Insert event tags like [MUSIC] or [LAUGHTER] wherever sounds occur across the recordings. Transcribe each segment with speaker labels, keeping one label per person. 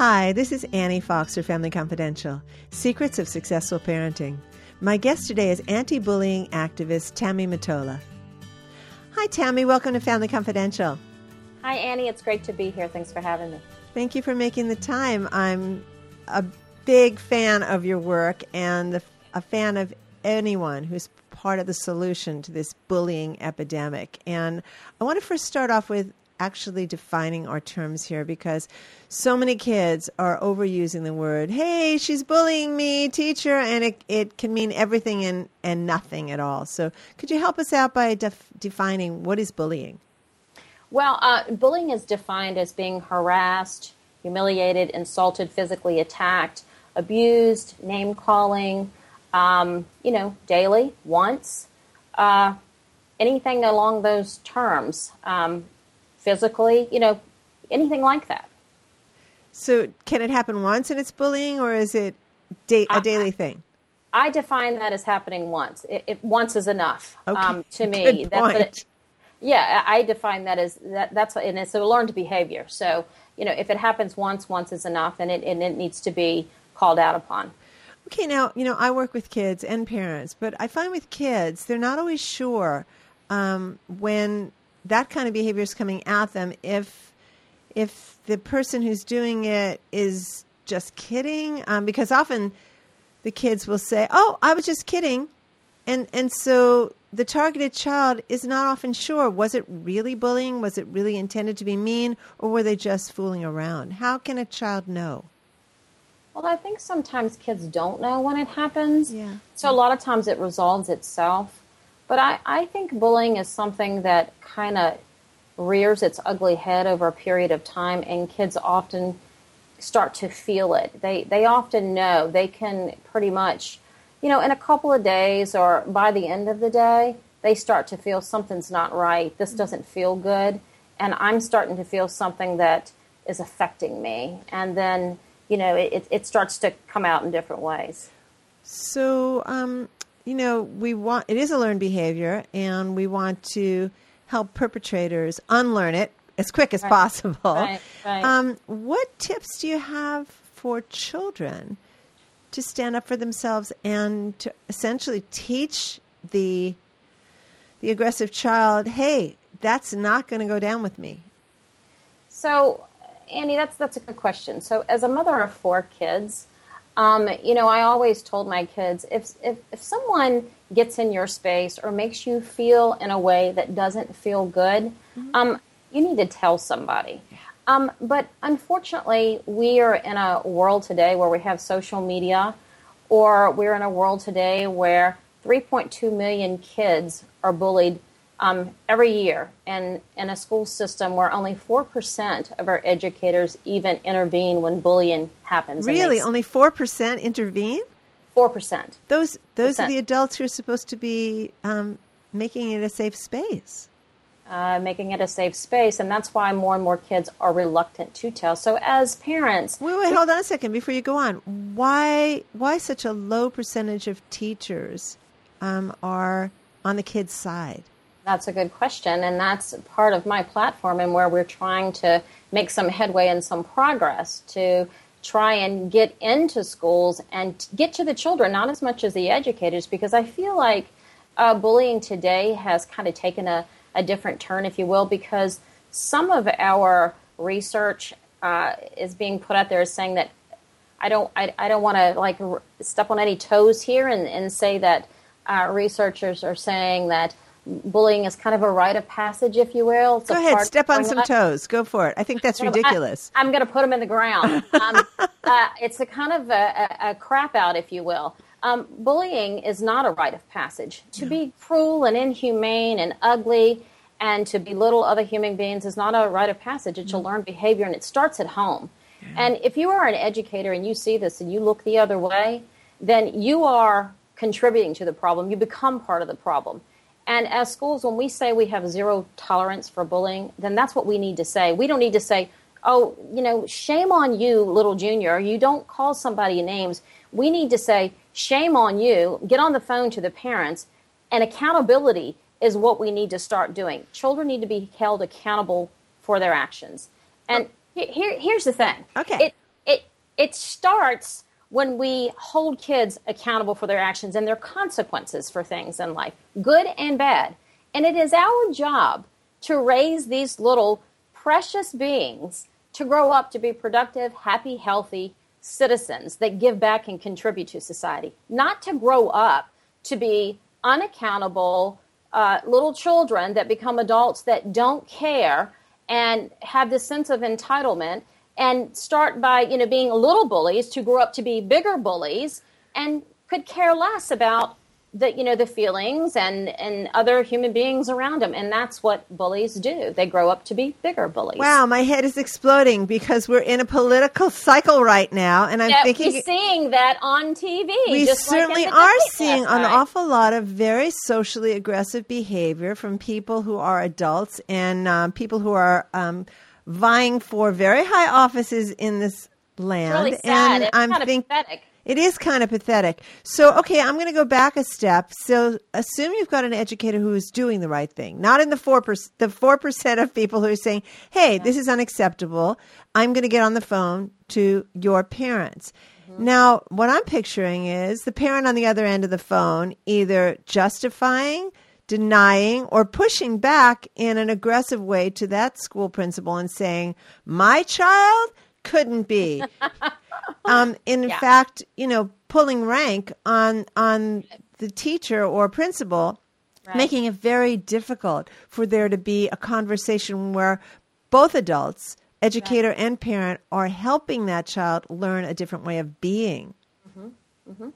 Speaker 1: Hi, this is Annie Fox for Family Confidential Secrets of Successful Parenting. My guest today is anti bullying activist Tammy Mottola. Hi, Tammy. Welcome to Family Confidential.
Speaker 2: Hi, Annie. It's great to be here. Thanks for having me.
Speaker 1: Thank you for making the time. I'm a big fan of your work and a fan of anyone who's part of the solution to this bullying epidemic. And I want to first start off with actually defining our terms here because so many kids are overusing the word, hey, she's bullying me, teacher, and it, it can mean everything and, and nothing at all. So could you help us out by def- defining what is bullying?
Speaker 2: Well, uh, bullying is defined as being harassed, humiliated, insulted, physically attacked, abused, name calling, um, you know, daily, once, uh, anything along those terms. Um, physically, you know, anything like that.
Speaker 1: So, can it happen once and it's bullying, or is it da- a daily
Speaker 2: I,
Speaker 1: thing?
Speaker 2: I define that as happening once. It, it once is enough
Speaker 1: okay.
Speaker 2: um, to me.
Speaker 1: Good point.
Speaker 2: It, yeah, I define that as that. That's and it's a learned behavior. So, you know, if it happens once, once is enough, and it and it needs to be called out upon.
Speaker 1: Okay, now you know I work with kids and parents, but I find with kids they're not always sure um, when that kind of behavior is coming at them if if the person who's doing it is just kidding. Um, because often the kids will say oh i was just kidding. And and so the targeted child is not often sure was it really bullying? Was it really intended to be mean? Or were they just fooling around? How can a child know?
Speaker 2: Well i think sometimes kids don't know when it happens.
Speaker 1: Yeah.
Speaker 2: So a lot of times it resolves itself but I, I think bullying is something that kind of rears its ugly head over a period of time, and kids often start to feel it. They, they often know. They can pretty much, you know, in a couple of days or by the end of the day, they start to feel something's not right. This doesn't feel good. And I'm starting to feel something that is affecting me. And then, you know, it, it starts to come out in different ways.
Speaker 1: So, um, you know, we want it is a learned behavior, and we want to help perpetrators unlearn it as quick as
Speaker 2: right.
Speaker 1: possible.
Speaker 2: Right, right.
Speaker 1: Um, what tips do you have for children to stand up for themselves and to essentially teach the the aggressive child, "Hey, that's not going to go down with me."
Speaker 2: So, Annie, that's that's a good question. So, as a mother of four kids, um, you know, I always told my kids if, if, if someone gets in your space or makes you feel in a way that doesn't feel good, mm-hmm. um, you need to tell somebody. Um, but unfortunately, we are in a world today where we have social media, or we're in a world today where 3.2 million kids are bullied um, every year and in a school system where only 4% of our educators even intervene when bullying happens.
Speaker 1: Really? Only 4% intervene?
Speaker 2: 4%.
Speaker 1: Those, those are the adults who are supposed to be um, making it a safe space.
Speaker 2: Uh, making it a safe space, and that's why more and more kids are reluctant to tell. So, as parents,
Speaker 1: wait, wait, hold on a second before you go on. Why, why such a low percentage of teachers um, are on the kids' side?
Speaker 2: That's a good question, and that's part of my platform and where we're trying to make some headway and some progress to try and get into schools and get to the children, not as much as the educators, because I feel like uh, bullying today has kind of taken a, a, different turn, if you will, because some of our research uh, is being put out there saying that I don't I, I don't want to like step on any toes here and, and say that uh, researchers are saying that bullying is kind of a rite of passage, if you will.
Speaker 1: It's Go ahead, step on some toes. Go for it. I think that's [LAUGHS] ridiculous.
Speaker 2: I, am going to put them in the ground. [LAUGHS] Um, uh, it's a kind of a, a, a, crap out, if you will. Um, bullying is not a rite of passage. To no. be cruel and inhumane and ugly and to belittle other human beings is not a rite of passage. It's no. a learned behavior, and it starts at home. Yeah. And if you are an educator and you see this and you look the other way, then you are contributing to the problem. You become part of the problem. And as schools, when we say we have zero tolerance for bullying, then that's what we need to say. We don't need to say, oh, you know, shame on you, little junior. You don't call somebody names. We need to say, shame on you. Get on the phone to the parents. And accountability is what we need to start doing. Children need to be held accountable for their actions. And here, here's the thing.
Speaker 1: Okay.
Speaker 2: It, it, it starts when we hold kids accountable for their actions and their consequences for things in life, good and bad. And it is our job to raise these little precious beings to grow up to be productive, happy, healthy citizens that give back and contribute to society, not to grow up to be unaccountable uh, little children that become adults that don't care and have this sense of entitlement and start by you know being little bullies to grow up to be bigger bullies and could care less about the you know the feelings and and other human beings around them and that's what bullies do. They grow up to be bigger bullies.
Speaker 1: Wow my head is exploding because we're in a political cycle right now and i'm
Speaker 2: yeah,
Speaker 1: thinking
Speaker 2: we're seeing that on tv
Speaker 1: we certainly
Speaker 2: like
Speaker 1: are seeing an awful lot of very socially aggressive behavior from people who are adults and um, people who are um, vying for very high offices in this land
Speaker 2: really
Speaker 1: and
Speaker 2: it's
Speaker 1: i'm
Speaker 2: thinking
Speaker 1: it is kind of pathetic. So, okay, I'm going to go back a step. So, assume you've got an educator who is doing the right thing, not in the four percent, the four percent of people who are saying, "Hey, this is unacceptable." I'm going to get on the phone to your parents. Mm-hmm. Now, what I'm picturing is the parent on the other end of the phone either justifying, denying, or pushing back in an aggressive way to that school principal and saying, "My child." couldn't be. [LAUGHS] um, in yeah. fact, you know, pulling rank on on the teacher or principal, right. making it very difficult for there to be a conversation where both adults, educator right. and parent, are helping that child learn a different way of being.
Speaker 2: Mm-hmm. Mm-hmm.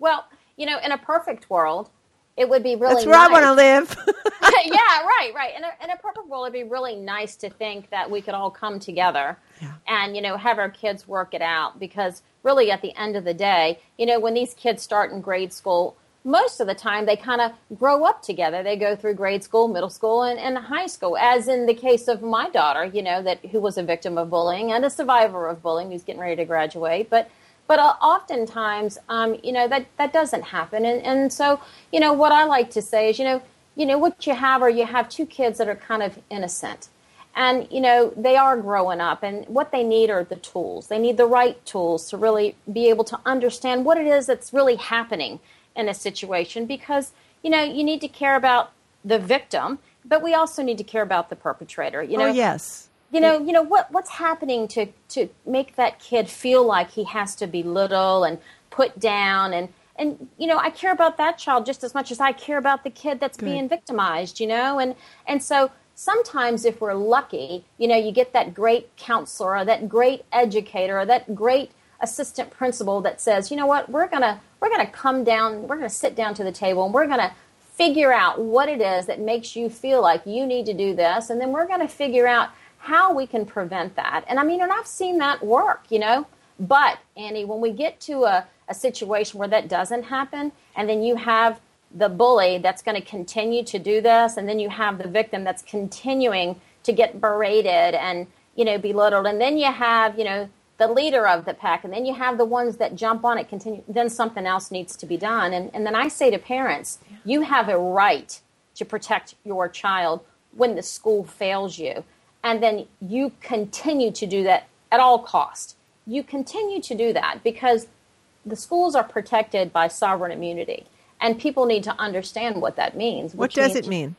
Speaker 2: Well, you know, in a perfect world, it would be really
Speaker 1: that's where
Speaker 2: nice.
Speaker 1: I want to live. [LAUGHS] [LAUGHS]
Speaker 2: yeah, right, right. In a, in a perfect world, it'd be really nice to think that we could all come together yeah. and you know have our kids work it out because really at the end of the day, you know, when these kids start in grade school, most of the time they kind of grow up together. They go through grade school, middle school, and, and high school. As in the case of my daughter, you know, that who was a victim of bullying and a survivor of bullying, who's getting ready to graduate, but but uh, oftentimes, um, you know, that, that doesn't happen. And, and so, you know, what I like to say is, you know, you know, what you have are you have two kids that are kind of innocent. And, you know, they are growing up, and what they need are the tools. They need the right tools to really be able to understand what it is that's really happening in a situation because, you know, you need to care about the victim, but we also need to care about the perpetrator. You know,
Speaker 1: oh, yes
Speaker 2: you know, you know what what's happening to to make that kid feel like he has to be little and put down and and you know, I care about that child just as much as I care about the kid that's Good. being victimized, you know? And and so sometimes if we're lucky, you know, you get that great counselor or that great educator or that great assistant principal that says, "You know what? We're going to we're going to come down, we're going to sit down to the table and we're going to figure out what it is that makes you feel like you need to do this and then we're going to figure out how we can prevent that. And I mean, and I've seen that work, you know. But, Annie, when we get to a, a situation where that doesn't happen, and then you have the bully that's going to continue to do this, and then you have the victim that's continuing to get berated and, you know, belittled, and then you have, you know, the leader of the pack, and then you have the ones that jump on it, continue, then something else needs to be done. And, and then I say to parents, you have a right to protect your child when the school fails you and then you continue to do that at all cost. You continue to do that because the schools are protected by sovereign immunity, and people need to understand what that means.
Speaker 1: What does it mean?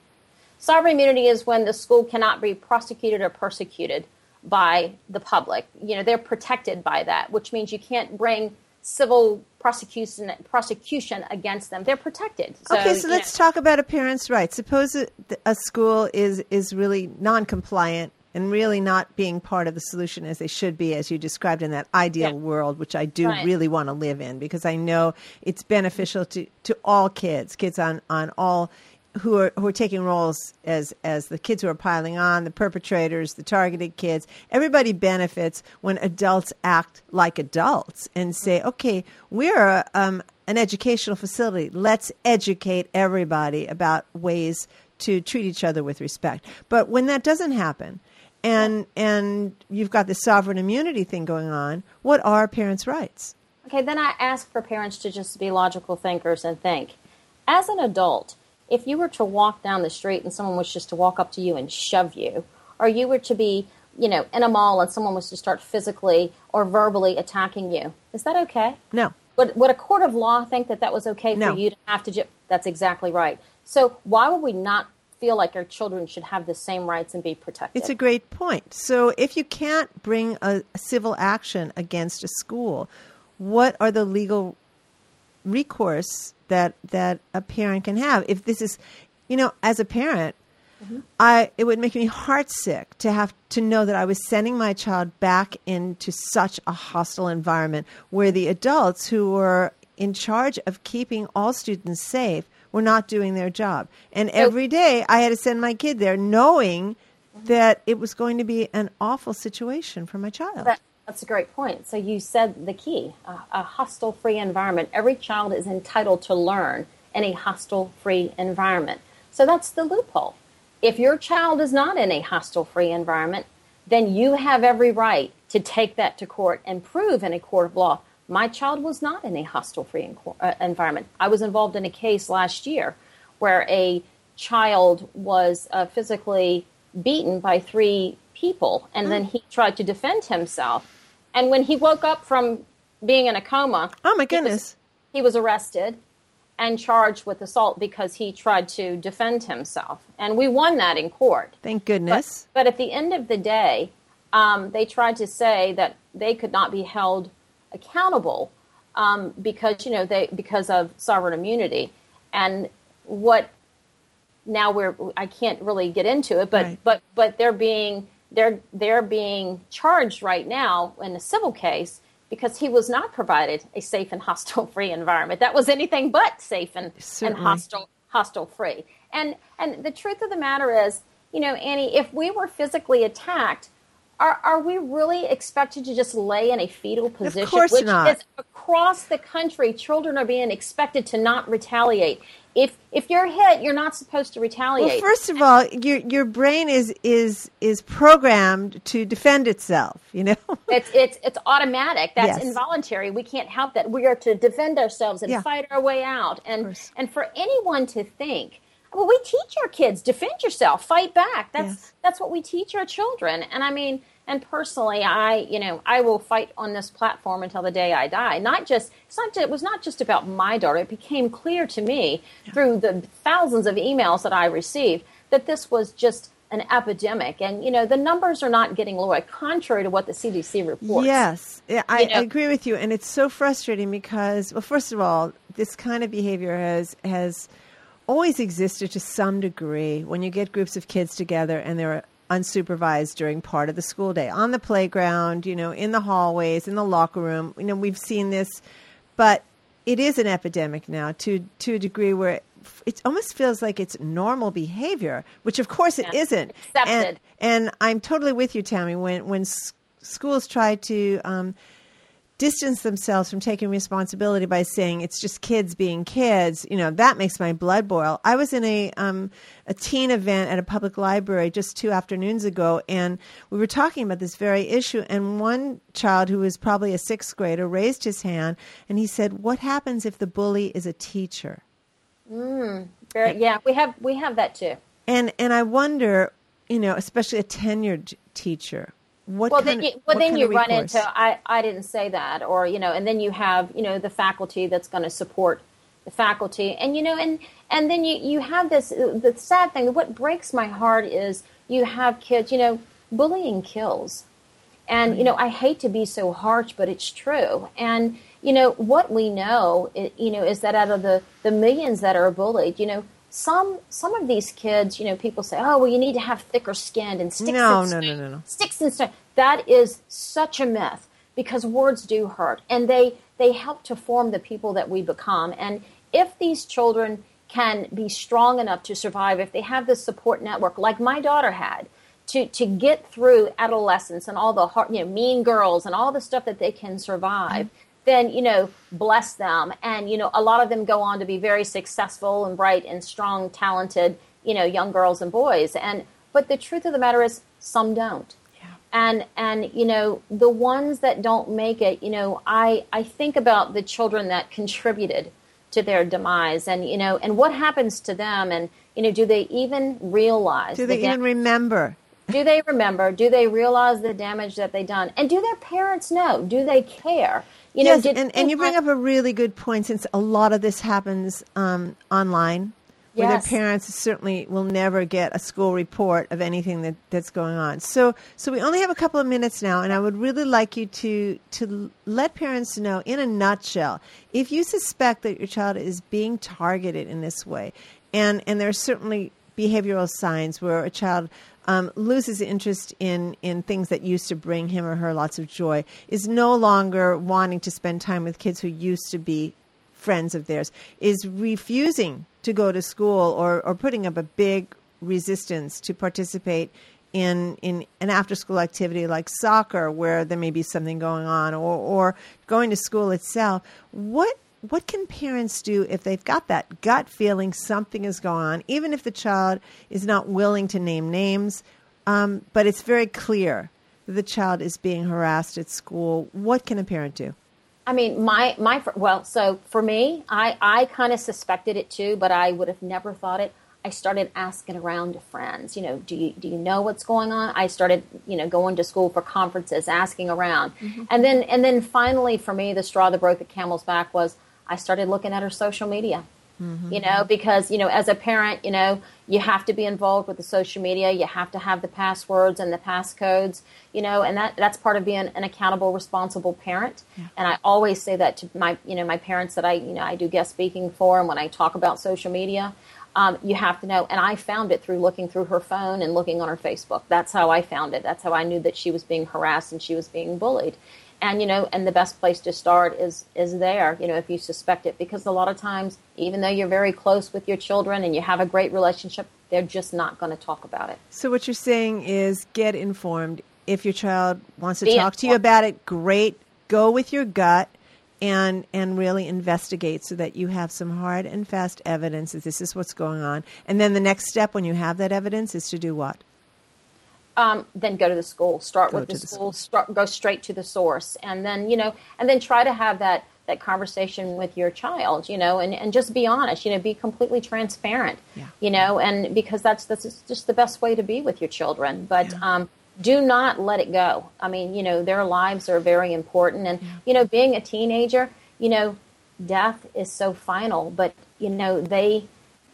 Speaker 2: Sovereign immunity is when the school cannot be prosecuted or persecuted by the public. You know, they're protected by that, which means you can't bring civil prosecution prosecution against them. They're protected.
Speaker 1: So, okay, so let's know. talk about a parent's rights. Suppose a, a school is is really non-compliant and really not being part of the solution as they should be, as you described in that ideal yeah. world, which I do right. really want to live in because I know it's beneficial to, to all kids, kids on, on all who are who are taking roles as as the kids who are piling on, the perpetrators, the targeted kids. Everybody benefits when adults act like adults and say, "Okay, we're a, um, an educational facility. Let's educate everybody about ways to treat each other with respect." But when that doesn't happen, and and you've got the sovereign immunity thing going on. What are parents' rights?
Speaker 2: Okay, then I ask for parents to just be logical thinkers and think. As an adult, if you were to walk down the street and someone was just to walk up to you and shove you, or you were to be you know, in a mall and someone was to start physically or verbally attacking you, is that okay?
Speaker 1: No.
Speaker 2: Would, would a court of law think that that was okay
Speaker 1: No.
Speaker 2: for you to have to? Ju- That's exactly right. So why would we not feel like our children should have the same rights and be protected?
Speaker 1: It's a great point. So, if you can't bring a, a civil action against a school, what are the legal recourse that that a parent can have? If this is, you know, as a parent, mm-hmm. I it would make me heartsick to have to know that I was sending my child back into such a hostile environment where the adults who were in charge of keeping all students safe were not doing their job. And every day I had to send my kid there knowing that it was going to be an awful situation for my child.
Speaker 2: That, that's a great point. So you said the key: a, a hostile-free environment. Every child is entitled to learn in a hostile-free environment. So that's the loophole. If your child is not in a hostile-free environment, then you have every right to take that to court and prove in a court of law my child was not in a hostile-free enco- uh, environment. I was involved in a case last year where a child was uh, physically beaten by three people, and then he tried to defend himself. And when he woke up from being in a coma,
Speaker 1: oh my
Speaker 2: he was-
Speaker 1: goodness.
Speaker 2: he was arrested and charged with assault because he tried to defend himself. And we won that in court.
Speaker 1: Thank goodness.
Speaker 2: But at the end of the day, um, they tried to say that they could not be held accountable um, because you know they because of sovereign immunity. And what now we're I can't really get into it, but
Speaker 1: Right.
Speaker 2: but but they're being they're they're being charged right now in a civil case because he was not provided a safe and [LAUGHS] hostile free environment. That was anything but safe and, and hostile hostile free. And and the truth of the matter is, you know, Annie, if we were physically attacked, are are we really expected to just lay in a fetal position?
Speaker 1: Of course
Speaker 2: which
Speaker 1: not.
Speaker 2: is across the country, children are being expected to not retaliate. If if you're hit, you're not supposed to retaliate.
Speaker 1: Well, first of all, your your brain is is is programmed to defend itself. You know. [LAUGHS]
Speaker 2: It's it's it's automatic. That's
Speaker 1: Yes.
Speaker 2: involuntary. We can't help that. We are to defend ourselves and
Speaker 1: Yeah.
Speaker 2: fight our way out. And and for anyone to think, well, we teach our kids defend yourself, fight back. That's
Speaker 1: Yes.
Speaker 2: that's what we teach our children. And I mean, and personally, I you know I will fight on this platform until the day I die. Not just it's not ju- it was not just about my daughter. It became clear to me through the thousands of emails that I received that this was just an epidemic and you know the numbers are not getting lower contrary to what the cdc reports
Speaker 1: Yes, Yeah, I,
Speaker 2: You know-
Speaker 1: I agree with you, and it's so frustrating because, well, first of all, this kind of behavior has has always existed to some degree when you get groups of kids together and they're unsupervised during part of the school day on the playground, you know, in the hallways, in the locker room. You know, we've seen this, but it is an epidemic now to to a degree where it almost feels like it's normal behavior, which of course it
Speaker 2: Yeah.
Speaker 1: isn't.
Speaker 2: Accepted.
Speaker 1: And, and I'm totally with you, Tammy. When when s- schools try to um, distance themselves from taking responsibility by saying it's just kids being kids, you know, that makes my blood boil. I was in a um, a teen event at a public library just two afternoons ago, and we were talking about this very issue. And one child who was probably a sixth grader raised his hand, and he said, "What happens if the bully is a teacher?"
Speaker 2: Very, yeah we have we have that too
Speaker 1: And and I wonder, you know, especially a tenured teacher, what
Speaker 2: well then you, well then you run into I, I didn't say that or you know and then you have you know the faculty that's going to support the faculty. And you know and and then you you have this the sad thing what breaks my heart is you have kids you know bullying kills. And you know i hate to be so harsh but it's true. And you know what we know you know is that out of the the millions that are bullied you know some some of these kids you know people say oh well you need to have thicker skin and sticks
Speaker 1: No,
Speaker 2: and
Speaker 1: no, no, no, no.
Speaker 2: sticks and stones that is such a myth because words do hurt and they they help to form the people that we become and if these children can be strong enough to survive if they have this support network like my daughter had to to get through adolescence and all the hard, you know mean girls and all the stuff that they can survive then you know bless them and you know a lot of them go on to be very successful and bright and strong talented you know young girls and boys and but the truth of the matter is some don't and and you know the ones that don't make it you know i i think about the children that contributed to their demise and you know and what happens to them and you know do they even realize
Speaker 1: Do
Speaker 2: the
Speaker 1: they
Speaker 2: dam-
Speaker 1: even remember?
Speaker 2: Do they remember? Do they realize the damage that they done? And do their parents know? Do they care?
Speaker 1: You know, yes, and, and you bring up a really good point since a lot of this happens um, online where yes. their parents certainly will never get a school report of anything that, that's going on. So, so we only have a couple of minutes now, and I would really like you to to let parents know, in a nutshell, if you suspect that your child is being targeted in this way, and and there's certainly behavioral signs where a child um, loses interest in, in things that used to bring him or her lots of joy, is no longer wanting to spend time with kids who used to be friends of theirs, is refusing to go to school or, or putting up a big resistance to participate in in an after school activity like soccer where there may be something going on or, or going to school itself. What what can parents do if they've got that gut feeling something is going on even if the child is not willing to name names um, but it's very clear that the child is being harassed at school what can a parent do
Speaker 2: I mean, my my well, so for me, I I kind of suspected it too, but I would have never thought it. I started asking around to friends. You know, do you do you know what's going on? I started, you know, going to school for conferences, asking around, mm-hmm. and then and then finally, for me, the straw that broke the camel's back was I started looking at her social media. Mm-hmm. You know, because, you know, as a parent, you know, you have to be involved with the social media. You have to have the passwords and the passcodes, you know, and that, that's part of being an accountable, responsible parent. Yeah. And I always say that to my, you know, my parents that I, you know, I do guest speaking for and when I talk about social media, um, you have to know. And I found it through looking through her phone and looking on her Facebook. That's how I found it. That's how I knew that she was being harassed and she was being bullied and you know and the best place to start is is there you know if you suspect it. Because a lot of times even though you're very close with your children and you have a great relationship they're just not going to talk about it.
Speaker 1: So what you're saying is get informed. If your child wants to Be talk informed. to you about it great. Go with your gut and and really investigate so that you have some hard and fast evidence that this is what's going on. And then the next step when you have that evidence is to do what
Speaker 2: um, then go to the school. Start go with the, the school. Start, go straight to the source, and then you know, and then try to have that that conversation with your child. You know, and, and just be honest. You know, be completely transparent. Yeah. You know, and because that's that's just the best way to be with your children. But yeah. um, do not let it go. I mean, you know, their lives are very important, and yeah. you know, being a teenager, you know, death is so final. But you know, they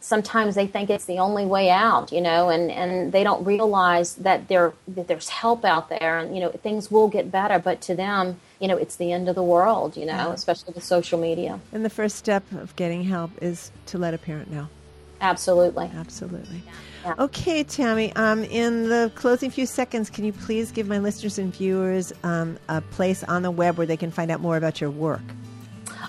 Speaker 2: sometimes they think it's the only way out, you know, and, and they don't realize that there that there's help out there and you know things will get better, but to them, you know, it's the end of the world, you know, yeah. especially with social media.
Speaker 1: And the first step of getting help is to let a parent know.
Speaker 2: Absolutely.
Speaker 1: Absolutely. Yeah. Okay, Tammy. Um, in the closing few seconds, can you please give my listeners and viewers um, a place on the web where they can find out more about your work?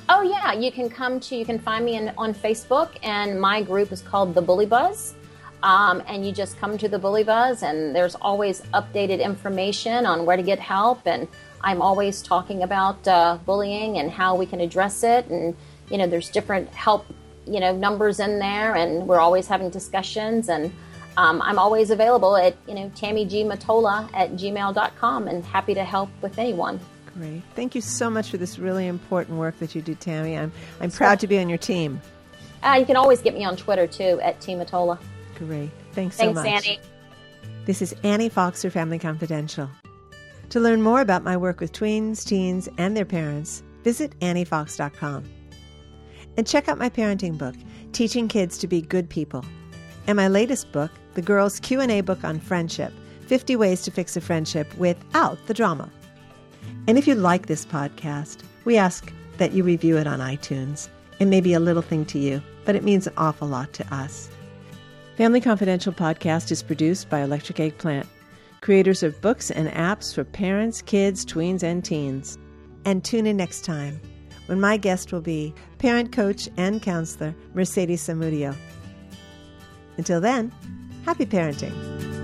Speaker 2: Oh yeah, you can come to you can find me in, on Facebook, and my group is called the Bully Buzz. Um, and you just come to the Bully Buzz, and there's always updated information on where to get help. And I'm always talking about uh, bullying and how we can address it. And you know, there's different help you know numbers in there, and we're always having discussions. And um, I'm always available at you know Tammy G Mottola at gmail.com, and happy to help with anyone.
Speaker 1: Great. Thank you so much for this really important work that you do, Tammy. I'm, I'm proud to be on your team.
Speaker 2: Uh, you can always get me on Twitter, too, at Mottola.
Speaker 1: Great. Thanks,
Speaker 2: Thanks
Speaker 1: so much.
Speaker 2: Annie.
Speaker 1: This is Annie Foxer, Family Confidential. To learn more about my work with tweens, teens, and their parents, visit anniefox.com. And check out my parenting book, Teaching Kids to Be Good People, and my latest book, the Girls Q&A book on friendship, 50 Ways to Fix a Friendship Without the Drama. And if you like this podcast, we ask that you review it on iTunes. It may be a little thing to you, but it means an awful lot to us. Family Confidential podcast is produced by Electric Eggplant, creators of books and apps for parents, kids, tweens, and teens. And tune in next time when my guest will be parent coach and counselor Mercedes Samudio. Until then, happy parenting.